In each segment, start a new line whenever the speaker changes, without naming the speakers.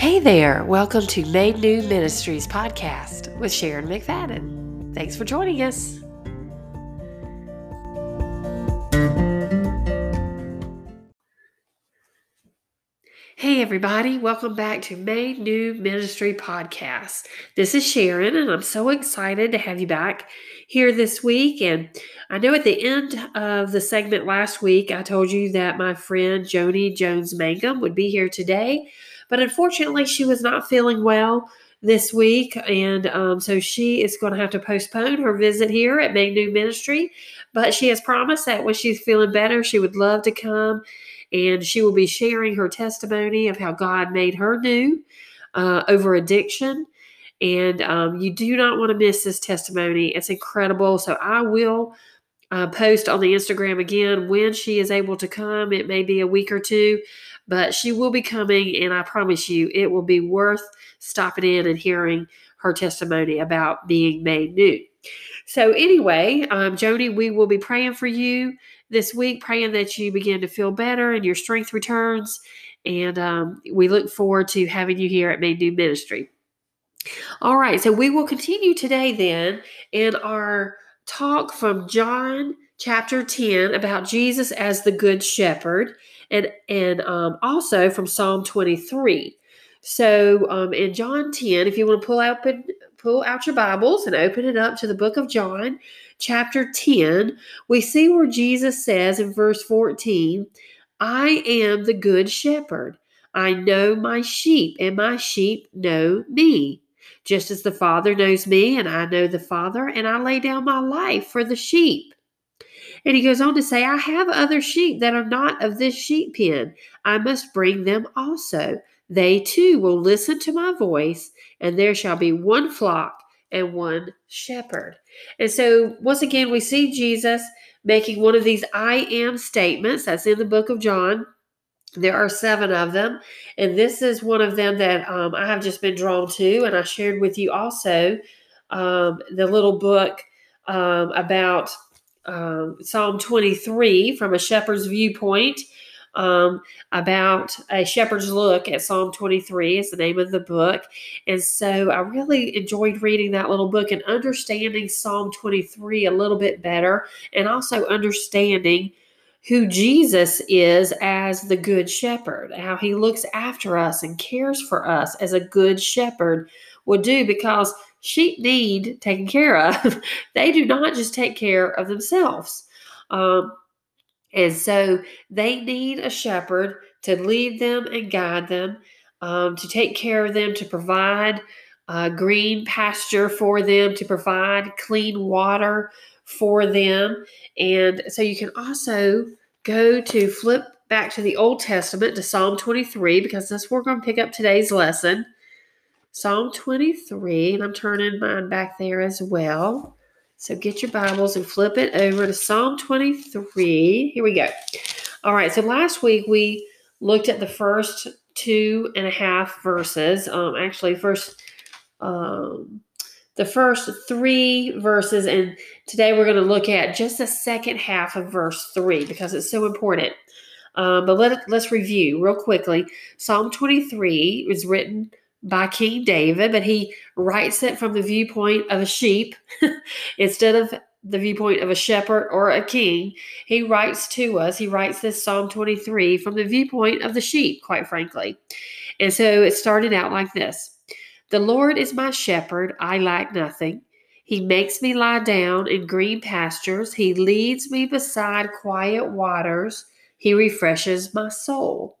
Hey there, welcome to Made New Ministries podcast with Sharon McFadden. Thanks for joining us. Hey, everybody, welcome back to Made New Ministry podcast. This is Sharon, and I'm so excited to have you back here this week. And I know at the end of the segment last week, I told you that my friend Joni Jones Mangum would be here today, but unfortunately, she was not feeling well this week, and um, so she is going to have to postpone her visit here at New Ministry. But she has promised that when she's feeling better, she would love to come and she will be sharing her testimony of how God made her new uh, over addiction. And um, you do not want to miss this testimony. It's incredible. So I will uh, post on the Instagram again when she is able to come. It may be a week or two, but she will be coming. And I promise you, it will be worth stopping in and hearing her testimony about being made new. So, anyway, um, Joni, we will be praying for you this week, praying that you begin to feel better and your strength returns. And um, we look forward to having you here at Made New Ministry. All right, so we will continue today then in our talk from John chapter 10 about Jesus as the Good Shepherd, and, and um, also from Psalm 23. So um, in John 10, if you want to pull out pull out your Bibles and open it up to the book of John, chapter 10, we see where Jesus says in verse 14, I am the good shepherd. I know my sheep, and my sheep know me. Just as the Father knows me, and I know the Father, and I lay down my life for the sheep. And he goes on to say, I have other sheep that are not of this sheep pen. I must bring them also. They too will listen to my voice, and there shall be one flock and one shepherd. And so, once again, we see Jesus making one of these I am statements. That's in the book of John. There are seven of them. And this is one of them that um, I have just been drawn to. And I shared with you also um, the little book um, about um, Psalm 23 from a shepherd's viewpoint um, about a shepherd's look at Psalm 23 is the name of the book. And so I really enjoyed reading that little book and understanding Psalm 23 a little bit better and also understanding who Jesus is as the good shepherd, how he looks after us and cares for us as a good shepherd would do because sheep need taken care of. they do not just take care of themselves. Um, and so they need a shepherd to lead them and guide them, um, to take care of them, to provide uh, green pasture for them, to provide clean water for them. And so you can also go to flip back to the Old Testament to Psalm 23 because that's where we're going to pick up today's lesson. Psalm 23, and I'm turning mine back there as well. So get your Bibles and flip it over to Psalm 23. Here we go. All right. So last week we looked at the first two and a half verses. Um, actually, first um, the first three verses, and today we're going to look at just the second half of verse three because it's so important. Um, but let let's review real quickly. Psalm 23 was written by King David, but he writes it from the viewpoint of a sheep instead of the viewpoint of a shepherd or a king. He writes to us, he writes this Psalm 23 from the viewpoint of the sheep, quite frankly. And so it started out like this The Lord is my shepherd, I lack nothing. He makes me lie down in green pastures. He leads me beside quiet waters. He refreshes my soul.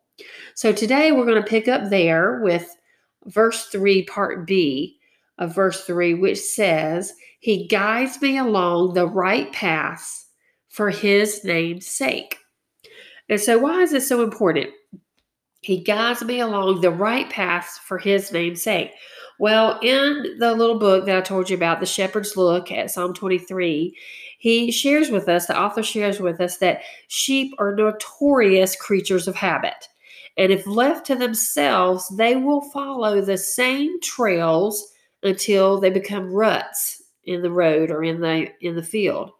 So today we're going to pick up there with verse 3, part B of verse 3, which says, He guides me along the right paths for His name's sake. And so, why is this so important? He guides me along the right paths for His name's sake. Well, in the little book that I told you about, The Shepherd's Look at Psalm 23, he shares with us, the author shares with us, that sheep are notorious creatures of habit. And if left to themselves, they will follow the same trails until they become ruts in the road or in the in the field.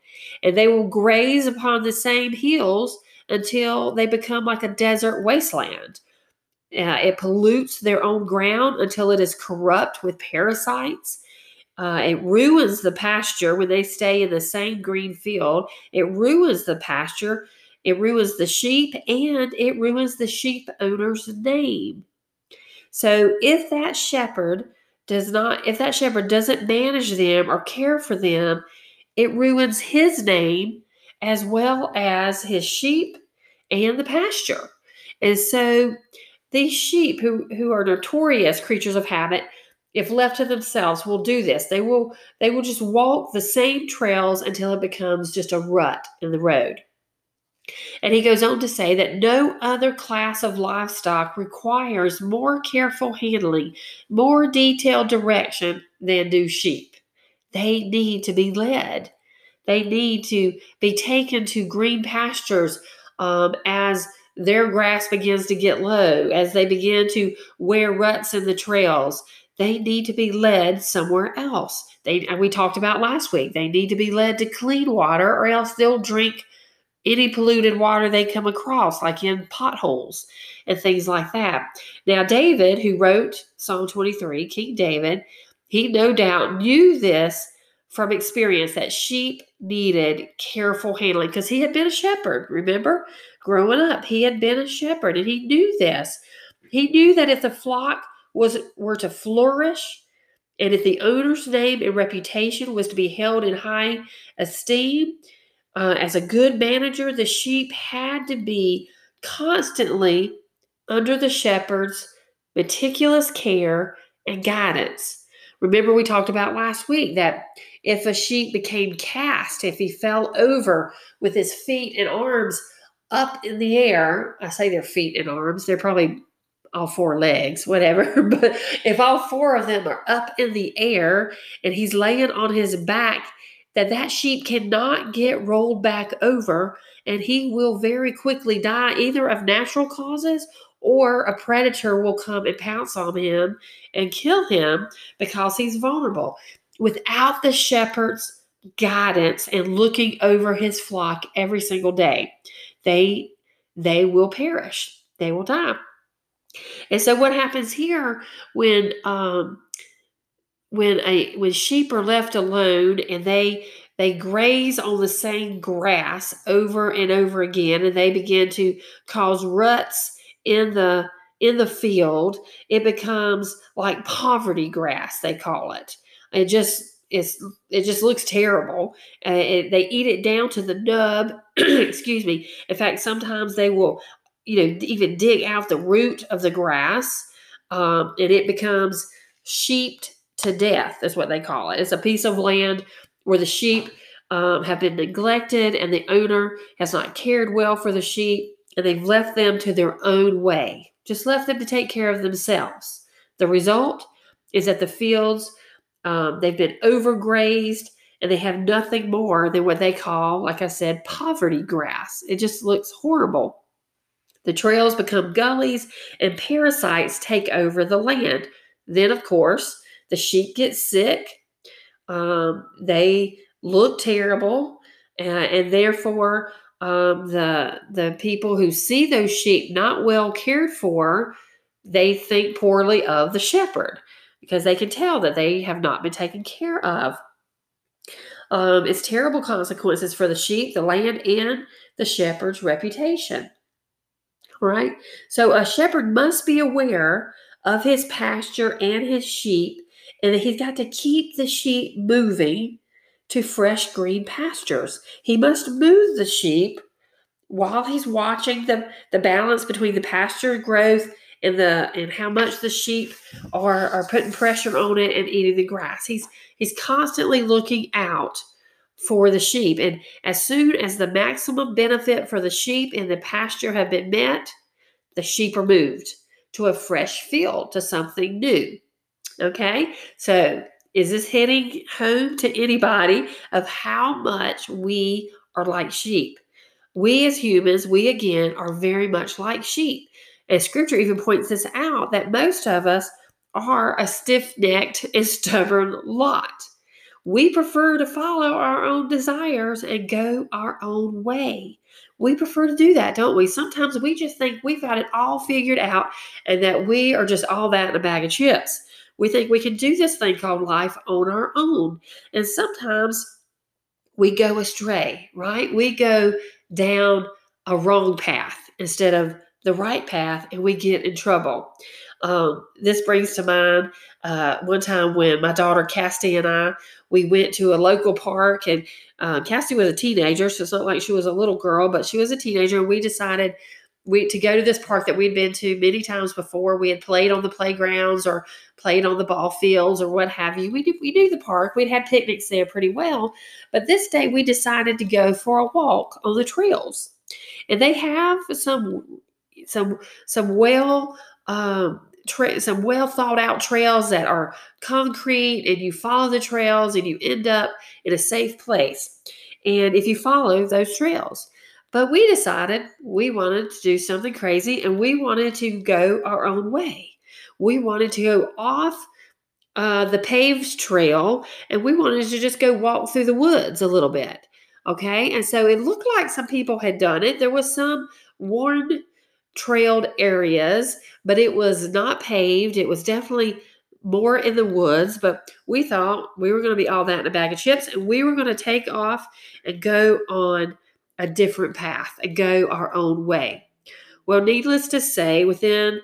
And they will graze upon the same hills until they become like a desert wasteland. Uh, it pollutes their own ground until it is corrupt with parasites. Uh, it ruins the pasture when they stay in the same green field. It ruins the pasture. It ruins the sheep and it ruins the sheep owner's name. So if that shepherd does not, if that shepherd doesn't manage them or care for them, it ruins his name as well as his sheep and the pasture. And so these sheep who, who are notorious creatures of habit, if left to themselves, will do this. They will they will just walk the same trails until it becomes just a rut in the road. And he goes on to say that no other class of livestock requires more careful handling, more detailed direction than do sheep. They need to be led. They need to be taken to green pastures um, as their grass begins to get low, as they begin to wear ruts in the trails. They need to be led somewhere else. They, we talked about last week, they need to be led to clean water, or else they'll drink any polluted water they come across, like in potholes and things like that. Now, David, who wrote Psalm 23, King David, he no doubt knew this from experience that sheep needed careful handling because he had been a shepherd. Remember, growing up, he had been a shepherd and he knew this. He knew that if the flock was were to flourish and if the owner's name and reputation was to be held in high esteem, uh, as a good manager, the sheep had to be constantly under the shepherd's meticulous care and guidance. Remember, we talked about last week that if a sheep became cast, if he fell over with his feet and arms up in the air, I say their feet and arms, they're probably all four legs, whatever, but if all four of them are up in the air and he's laying on his back, that that sheep cannot get rolled back over and he will very quickly die either of natural causes or a predator will come and pounce on him and kill him because he's vulnerable. Without the shepherd's guidance and looking over his flock every single day, they they will perish. They will die. And so what happens here when um when a when sheep are left alone and they they graze on the same grass over and over again and they begin to cause ruts in the in the field it becomes like poverty grass they call it. It just it's it just looks terrible. Uh, it, they eat it down to the nub excuse me. In fact sometimes they will you know even dig out the root of the grass um, and it becomes sheeped to death, is what they call it. It's a piece of land where the sheep um, have been neglected and the owner has not cared well for the sheep and they've left them to their own way, just left them to take care of themselves. The result is that the fields, um, they've been overgrazed and they have nothing more than what they call, like I said, poverty grass. It just looks horrible. The trails become gullies and parasites take over the land. Then, of course, the sheep get sick. Um, they look terrible, uh, and therefore um, the the people who see those sheep not well cared for, they think poorly of the shepherd because they can tell that they have not been taken care of. Um, it's terrible consequences for the sheep, the land, and the shepherd's reputation. Right? So a shepherd must be aware of his pasture and his sheep and he's got to keep the sheep moving to fresh green pastures. He must move the sheep while he's watching the, the balance between the pasture growth and the and how much the sheep are are putting pressure on it and eating the grass. He's he's constantly looking out for the sheep. And as soon as the maximum benefit for the sheep in the pasture have been met, the sheep are moved to a fresh field, to something new. Okay, so is this hitting home to anybody of how much we are like sheep? We as humans, we again are very much like sheep. And scripture even points this out that most of us are a stiff necked and stubborn lot. We prefer to follow our own desires and go our own way. we prefer to do that, don't we? Sometimes we just think we've got it all figured out and that we are just all that in a bag of chips. We think we can do this thing called life on our own. And sometimes we go astray, right? We go down a wrong path instead of the right path and we get in trouble. Um, this brings to mind uh, one time when my daughter Cassie and I we went to a local park and uh, Cassie was a teenager, so it's not like she was a little girl, but she was a teenager. And we decided we to go to this park that we'd been to many times before. We had played on the playgrounds or played on the ball fields or what have you. We knew, we knew the park. We'd had picnics there pretty well, but this day we decided to go for a walk on the trails, and they have some some some well um, tra- some well thought out trails that are concrete and you follow the trails and you end up in a safe place. And if you follow those trails, but we decided we wanted to do something crazy and we wanted to go our own way. We wanted to go off uh, the paved trail and we wanted to just go walk through the woods a little bit. Okay. And so it looked like some people had done it. There was some worn trailed areas, but it was not paved. It was definitely more in the woods, but we thought we were going to be all that in a bag of chips and we were going to take off and go on a different path and go our own way. Well, needless to say, within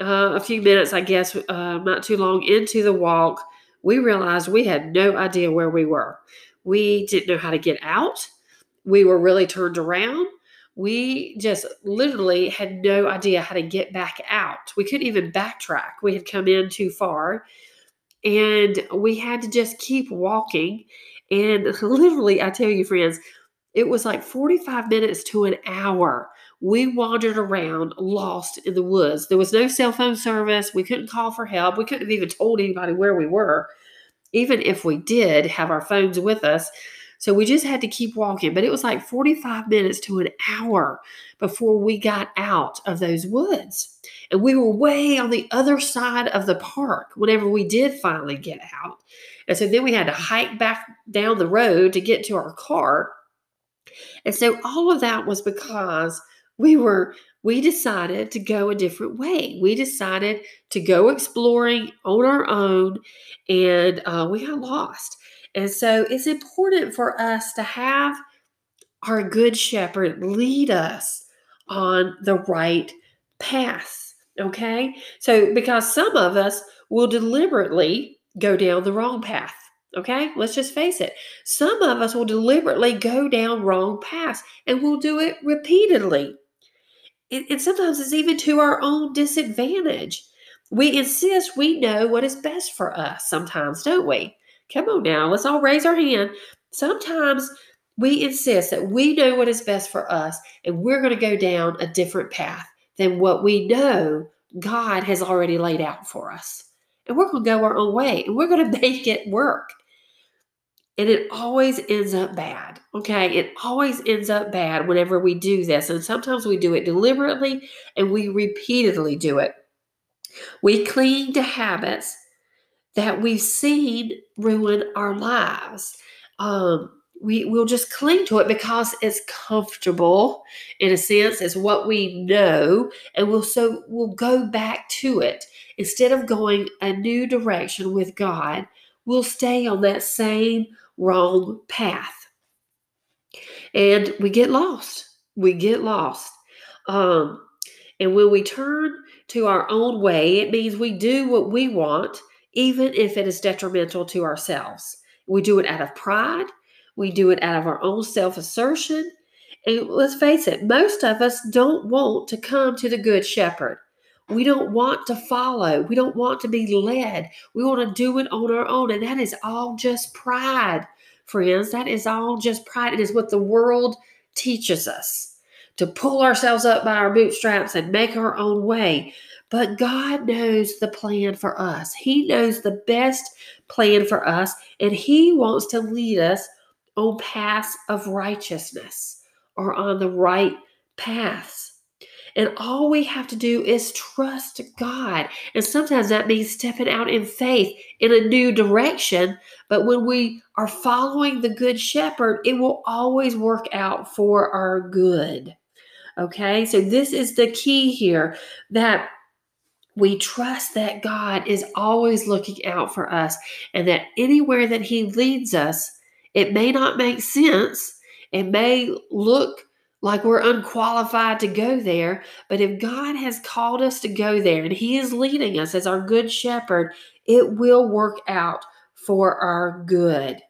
uh, a few minutes, I guess, uh, not too long into the walk, we realized we had no idea where we were. We didn't know how to get out. We were really turned around we just literally had no idea how to get back out. We couldn't even backtrack. We had come in too far and we had to just keep walking. And literally, I tell you, friends, it was like 45 minutes to an hour. We wandered around lost in the woods. There was no cell phone service. We couldn't call for help. We couldn't have even told anybody where we were. Even if we did have our phones with us, so we just had to keep walking, but it was like 45 minutes to an hour before we got out of those woods. And we were way on the other side of the park whenever we did finally get out. And so then we had to hike back down the road to get to our car. And so all of that was because we were we decided to go a different way. We decided to go exploring on our own, and uh, we got lost. And so it's important for us to have our good shepherd lead us on the right path. Okay. So, because some of us will deliberately go down the wrong path. Okay. Let's just face it. Some of us will deliberately go down wrong paths and we'll do it repeatedly. And, and sometimes it's even to our own disadvantage. We insist we know what is best for us sometimes, don't we? Come on now, let's all raise our hand. Sometimes we insist that we know what is best for us and we're going to go down a different path than what we know God has already laid out for us. And we're going to go our own way and we're going to make it work. And it always ends up bad. Okay. It always ends up bad whenever we do this. And sometimes we do it deliberately and we repeatedly do it. We cling to habits that we've seen ruin our lives. Um, we will just cling to it because it's comfortable in a sense it's what we know and we'll so we'll go back to it instead of going a new direction with god we'll stay on that same wrong path and we get lost we get lost um, and when we turn to our own way it means we do what we want even if it is detrimental to ourselves. We do it out of pride, we do it out of our own self assertion. And let's face it, most of us don't want to come to the Good Shepherd. We don't want to follow. We don't want to be led. We want to do it on our own. And that is all just pride, friends. That is all just pride. It is what the world teaches us to pull ourselves up by our bootstraps and make our own way. But God knows the plan for us. He knows the best plan for us, and He wants to lead us on paths of righteousness or on the right paths. And all we have to do is trust God. And sometimes that means stepping out in faith in a new direction. But when we are following the Good Shepherd, it will always work out for our good. Okay, so this is the key here that we trust that God is always looking out for us and that anywhere that He leads us, it may not make sense. It may look like we're unqualified to go there. But if God has called us to go there and He is leading us as our good shepherd, it will work out for our good.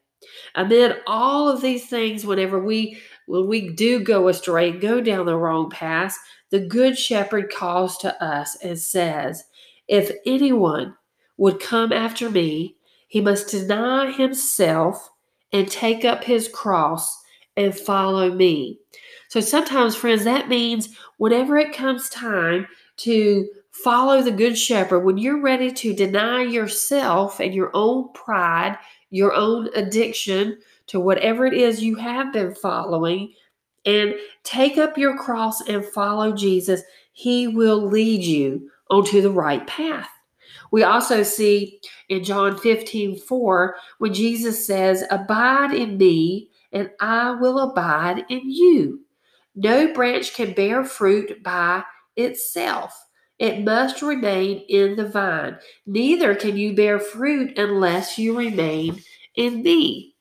Amid all of these things, whenever we when we do go astray, go down the wrong path, the good shepherd calls to us and says, If anyone would come after me, he must deny himself and take up his cross and follow me. So sometimes, friends, that means whenever it comes time to follow the Good Shepherd, when you're ready to deny yourself and your own pride, your own addiction to whatever it is you have been following, and take up your cross and follow Jesus, He will lead you onto the right path. We also see in John 15 4 when Jesus says, Abide in me, and I will abide in you. No branch can bear fruit by itself. It must remain in the vine. Neither can you bear fruit unless you remain in me.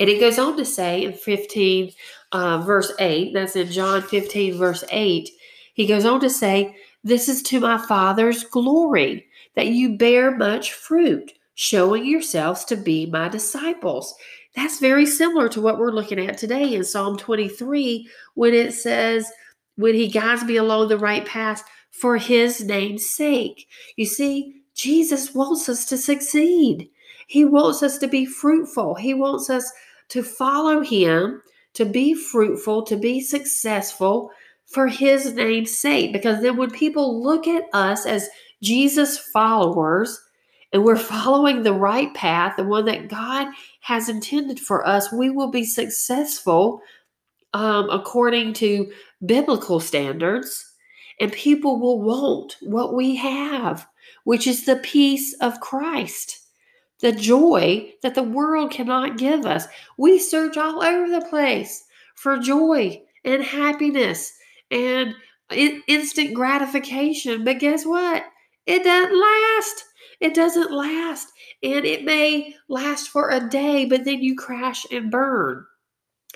And it goes on to say in 15, uh, verse 8, that's in John 15, verse 8, he goes on to say, This is to my Father's glory, that you bear much fruit, showing yourselves to be my disciples. That's very similar to what we're looking at today in Psalm 23 when it says, When he guides me along the right path for his name's sake. You see, Jesus wants us to succeed. He wants us to be fruitful. He wants us to follow him, to be fruitful, to be successful for his name's sake. Because then when people look at us as Jesus followers, and we're following the right path, the one that God has intended for us, we will be successful um, according to biblical standards. And people will want what we have, which is the peace of Christ, the joy that the world cannot give us. We search all over the place for joy and happiness and instant gratification. But guess what? It doesn't last. It doesn't last. And it may last for a day, but then you crash and burn.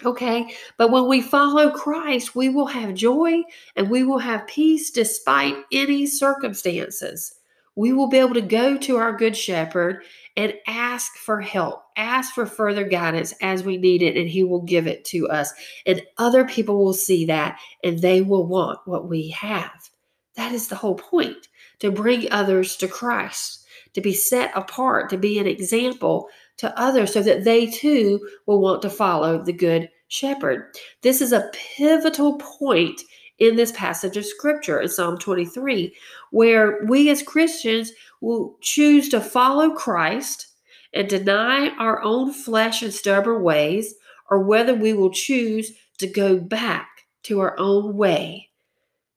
Okay, but when we follow Christ, we will have joy and we will have peace despite any circumstances. We will be able to go to our Good Shepherd and ask for help, ask for further guidance as we need it, and He will give it to us. And other people will see that and they will want what we have. That is the whole point to bring others to Christ to be set apart, to be an example to others so that they too will want to follow the good shepherd. This is a pivotal point in this passage of scripture in Psalm 23, where we as Christians will choose to follow Christ and deny our own flesh and stubborn ways, or whether we will choose to go back to our own way,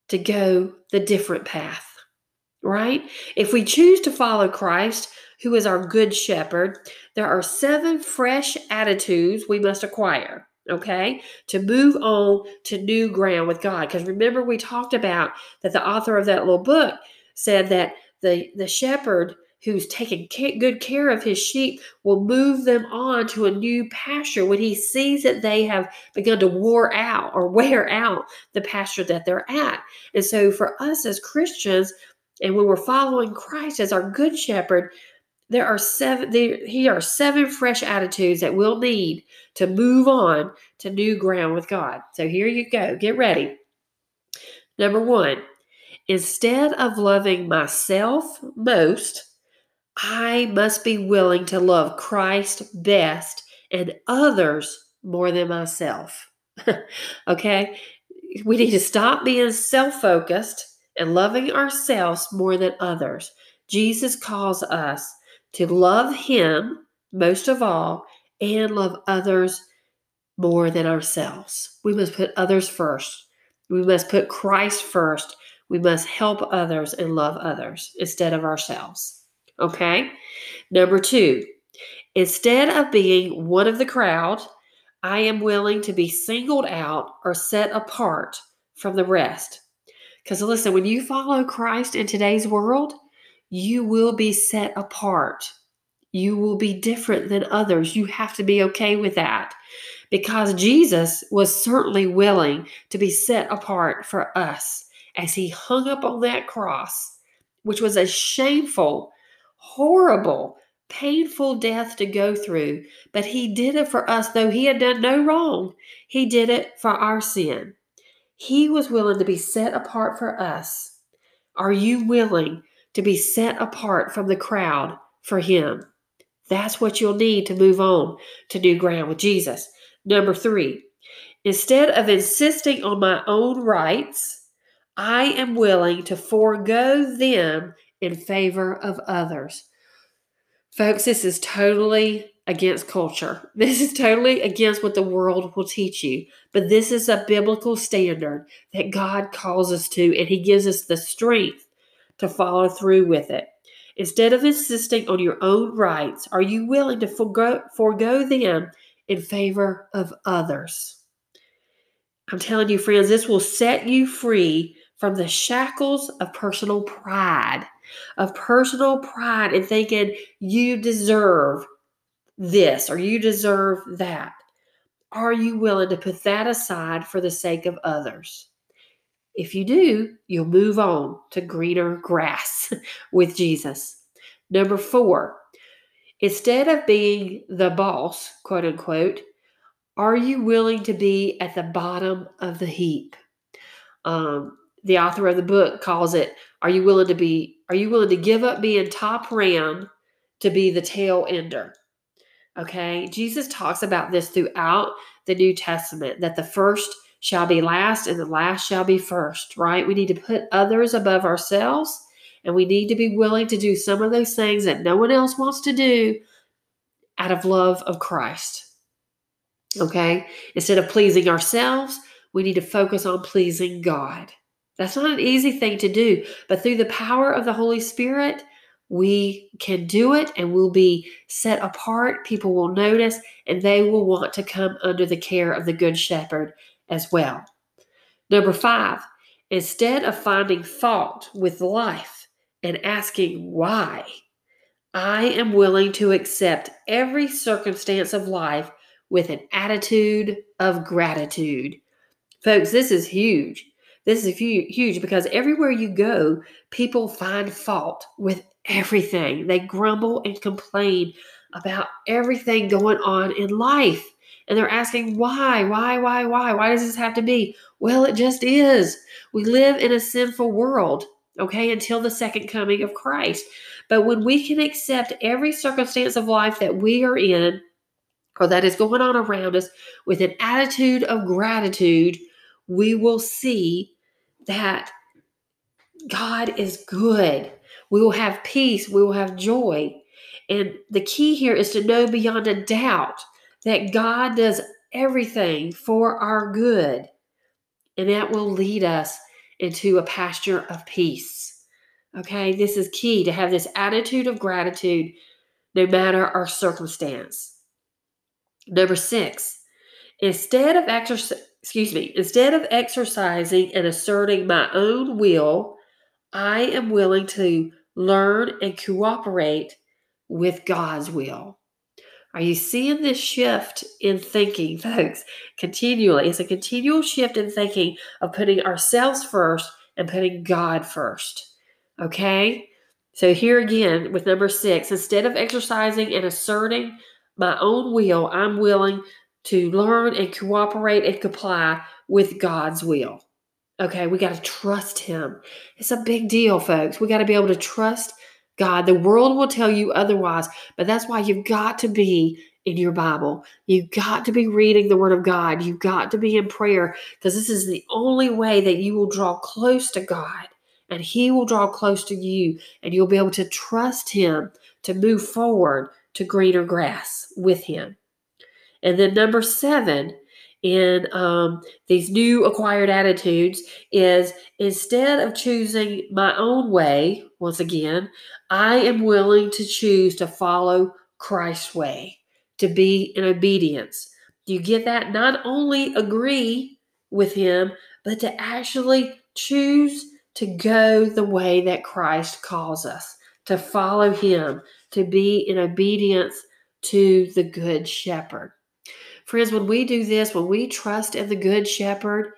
to go the different path right? If we choose to follow Christ, who is our good shepherd, there are seven fresh attitudes we must acquire, okay, to move on to new ground with God. Because remember, we talked about that the author of that little book said that the, the shepherd who's taking good care of his sheep will move them on to a new pasture when he sees that they have begun to wear out or wear out the pasture that they're at. And so for us as Christians, and when we're following Christ as our good shepherd, there are seven there, here are seven fresh attitudes that we'll need to move on to new ground with God. So here you go. Get ready. Number 1, instead of loving myself most, I must be willing to love Christ best and others more than myself. okay? We need to stop being self focused and loving ourselves more than others. Jesus calls us to love Him most of all and love others more than ourselves. We must put others first. We must put Christ first. We must help others and love others instead of ourselves. Okay? Number two, instead of being one of the crowd, I am willing to be singled out or set apart from the rest. Because listen, when you follow Christ in today's world, you will be set apart. You will be different than others. You have to be okay with that because Jesus was certainly willing to be set apart for us as he hung up on that cross, which was a shameful, horrible, painful death to go through. But he did it for us, though he had done no wrong. He did it for our sin. He was willing to be set apart for us. Are you willing to be set apart from the crowd for Him? That's what you'll need to move on to new ground with Jesus. Number three, instead of insisting on my own rights, I am willing to forego them in favor of others. Folks, this is totally against culture. This is totally against what the world will teach you. But this is a biblical standard that God calls us to, and He gives us the strength to follow through with it. Instead of insisting on your own rights, are you willing to forego, forego them in favor of others? I'm telling you, friends, this will set you free from the shackles of personal pride, of personal pride and thinking you deserve this or you deserve that? Are you willing to put that aside for the sake of others? If you do, you'll move on to greener grass with Jesus. Number four, instead of being the boss, quote unquote, are you willing to be at the bottom of the heap? Um, the author of the book calls it, Are you willing to be, are you willing to give up being top ram to be the tail ender? Okay, Jesus talks about this throughout the New Testament that the first shall be last and the last shall be first, right? We need to put others above ourselves and we need to be willing to do some of those things that no one else wants to do out of love of Christ. Okay, instead of pleasing ourselves, we need to focus on pleasing God. That's not an easy thing to do, but through the power of the Holy Spirit, we can do it and we'll be set apart. People will notice and they will want to come under the care of the Good Shepherd as well. Number five, instead of finding fault with life and asking why, I am willing to accept every circumstance of life with an attitude of gratitude. Folks, this is huge. This is huge because everywhere you go, people find fault with everything. They grumble and complain about everything going on in life. And they're asking, why, why, why, why? Why does this have to be? Well, it just is. We live in a sinful world, okay, until the second coming of Christ. But when we can accept every circumstance of life that we are in or that is going on around us with an attitude of gratitude, we will see that God is good we will have peace. We will have joy. And the key here is to know beyond a doubt that God does everything for our good. And that will lead us into a pasture of peace. Okay, this is key to have this attitude of gratitude no matter our circumstance. Number six, instead of excuse me, instead of exercising and asserting my own will, I am willing to learn, and cooperate with God's will. Are you seeing this shift in thinking, folks? Continually. It's a continual shift in thinking of putting ourselves first and putting God first. Okay? So, here again with number six, instead of exercising and asserting my own will, I'm willing to learn and cooperate and comply with God's will. Okay, we got to trust Him. It's a big deal, folks. We got to be able to trust God. The world will tell you otherwise, but that's why you've got to be in your Bible. You've got to be reading the Word of God. You've got to be in prayer because this is the only way that you will draw close to God and He will draw close to you and you'll be able to trust Him to move forward to greener grass with Him. And then, number seven, in um, these new acquired attitudes is instead of choosing my own way, once again, I am willing to choose to follow Christ's way, to be in obedience. You get that? Not only agree with Him, but to actually choose to go the way that Christ calls us, to follow Him, to be in obedience to the Good Shepherd. Friends, when we do this, when we trust in the Good Shepherd,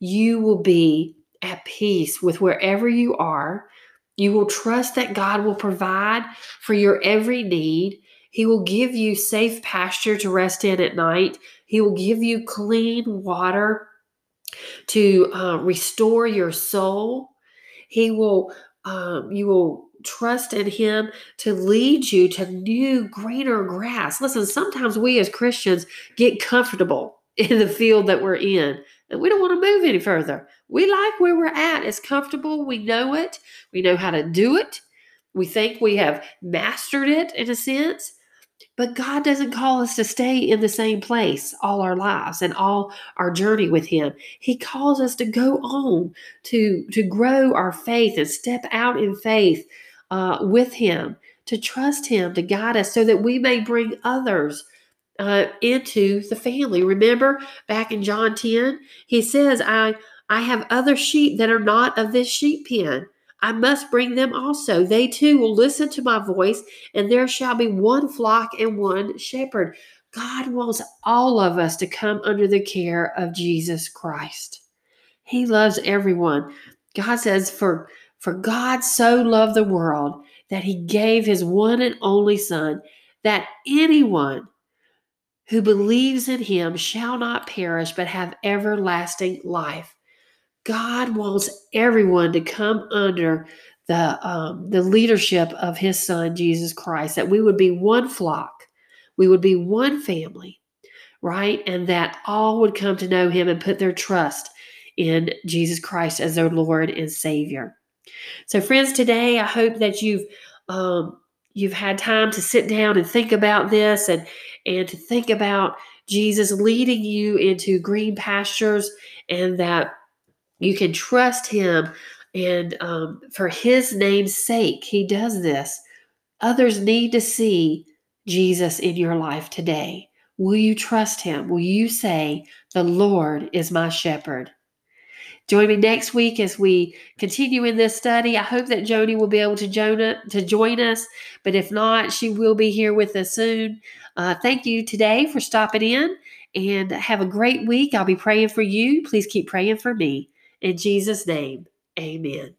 you will be at peace with wherever you are. You will trust that God will provide for your every need. He will give you safe pasture to rest in at night. He will give you clean water to uh, restore your soul. He will, um, you will trust in Him to lead you to new, greener grass. Listen, sometimes we as Christians get comfortable in the field that we're in and we don't want to move any further. We like where we're at. It's comfortable. We know it. We know how to do it. We think we have mastered it in a sense. But God doesn't call us to stay in the same place all our lives and all our journey with Him. He calls us to go on, to, to grow our faith and step out in faith uh, with Him, to trust Him to guide us so that we may bring others uh, into the family. Remember back in John 10, He says, I, I have other sheep that are not of this sheep pen. I must bring them also. They too will listen to my voice, and there shall be one flock and one shepherd. God wants all of us to come under the care of Jesus Christ. He loves everyone. God says, For, for God so loved the world that he gave his one and only Son, that anyone who believes in him shall not perish but have everlasting life. God wants everyone to come under the um, the leadership of His Son Jesus Christ. That we would be one flock, we would be one family, right? And that all would come to know Him and put their trust in Jesus Christ as their Lord and Savior. So, friends, today I hope that you've um, you've had time to sit down and think about this and and to think about Jesus leading you into green pastures and that you can trust him. And um, for his name's sake, he does this. Others need to see Jesus in your life today. Will you trust him? Will you say, The Lord is my shepherd? Join me next week as we continue in this study. I hope that Joni will be able to join, to join us, but if not, she will be here with us soon. Uh, thank you today for stopping in and have a great week. I'll be praying for you. Please keep praying for me. In Jesus' name, amen.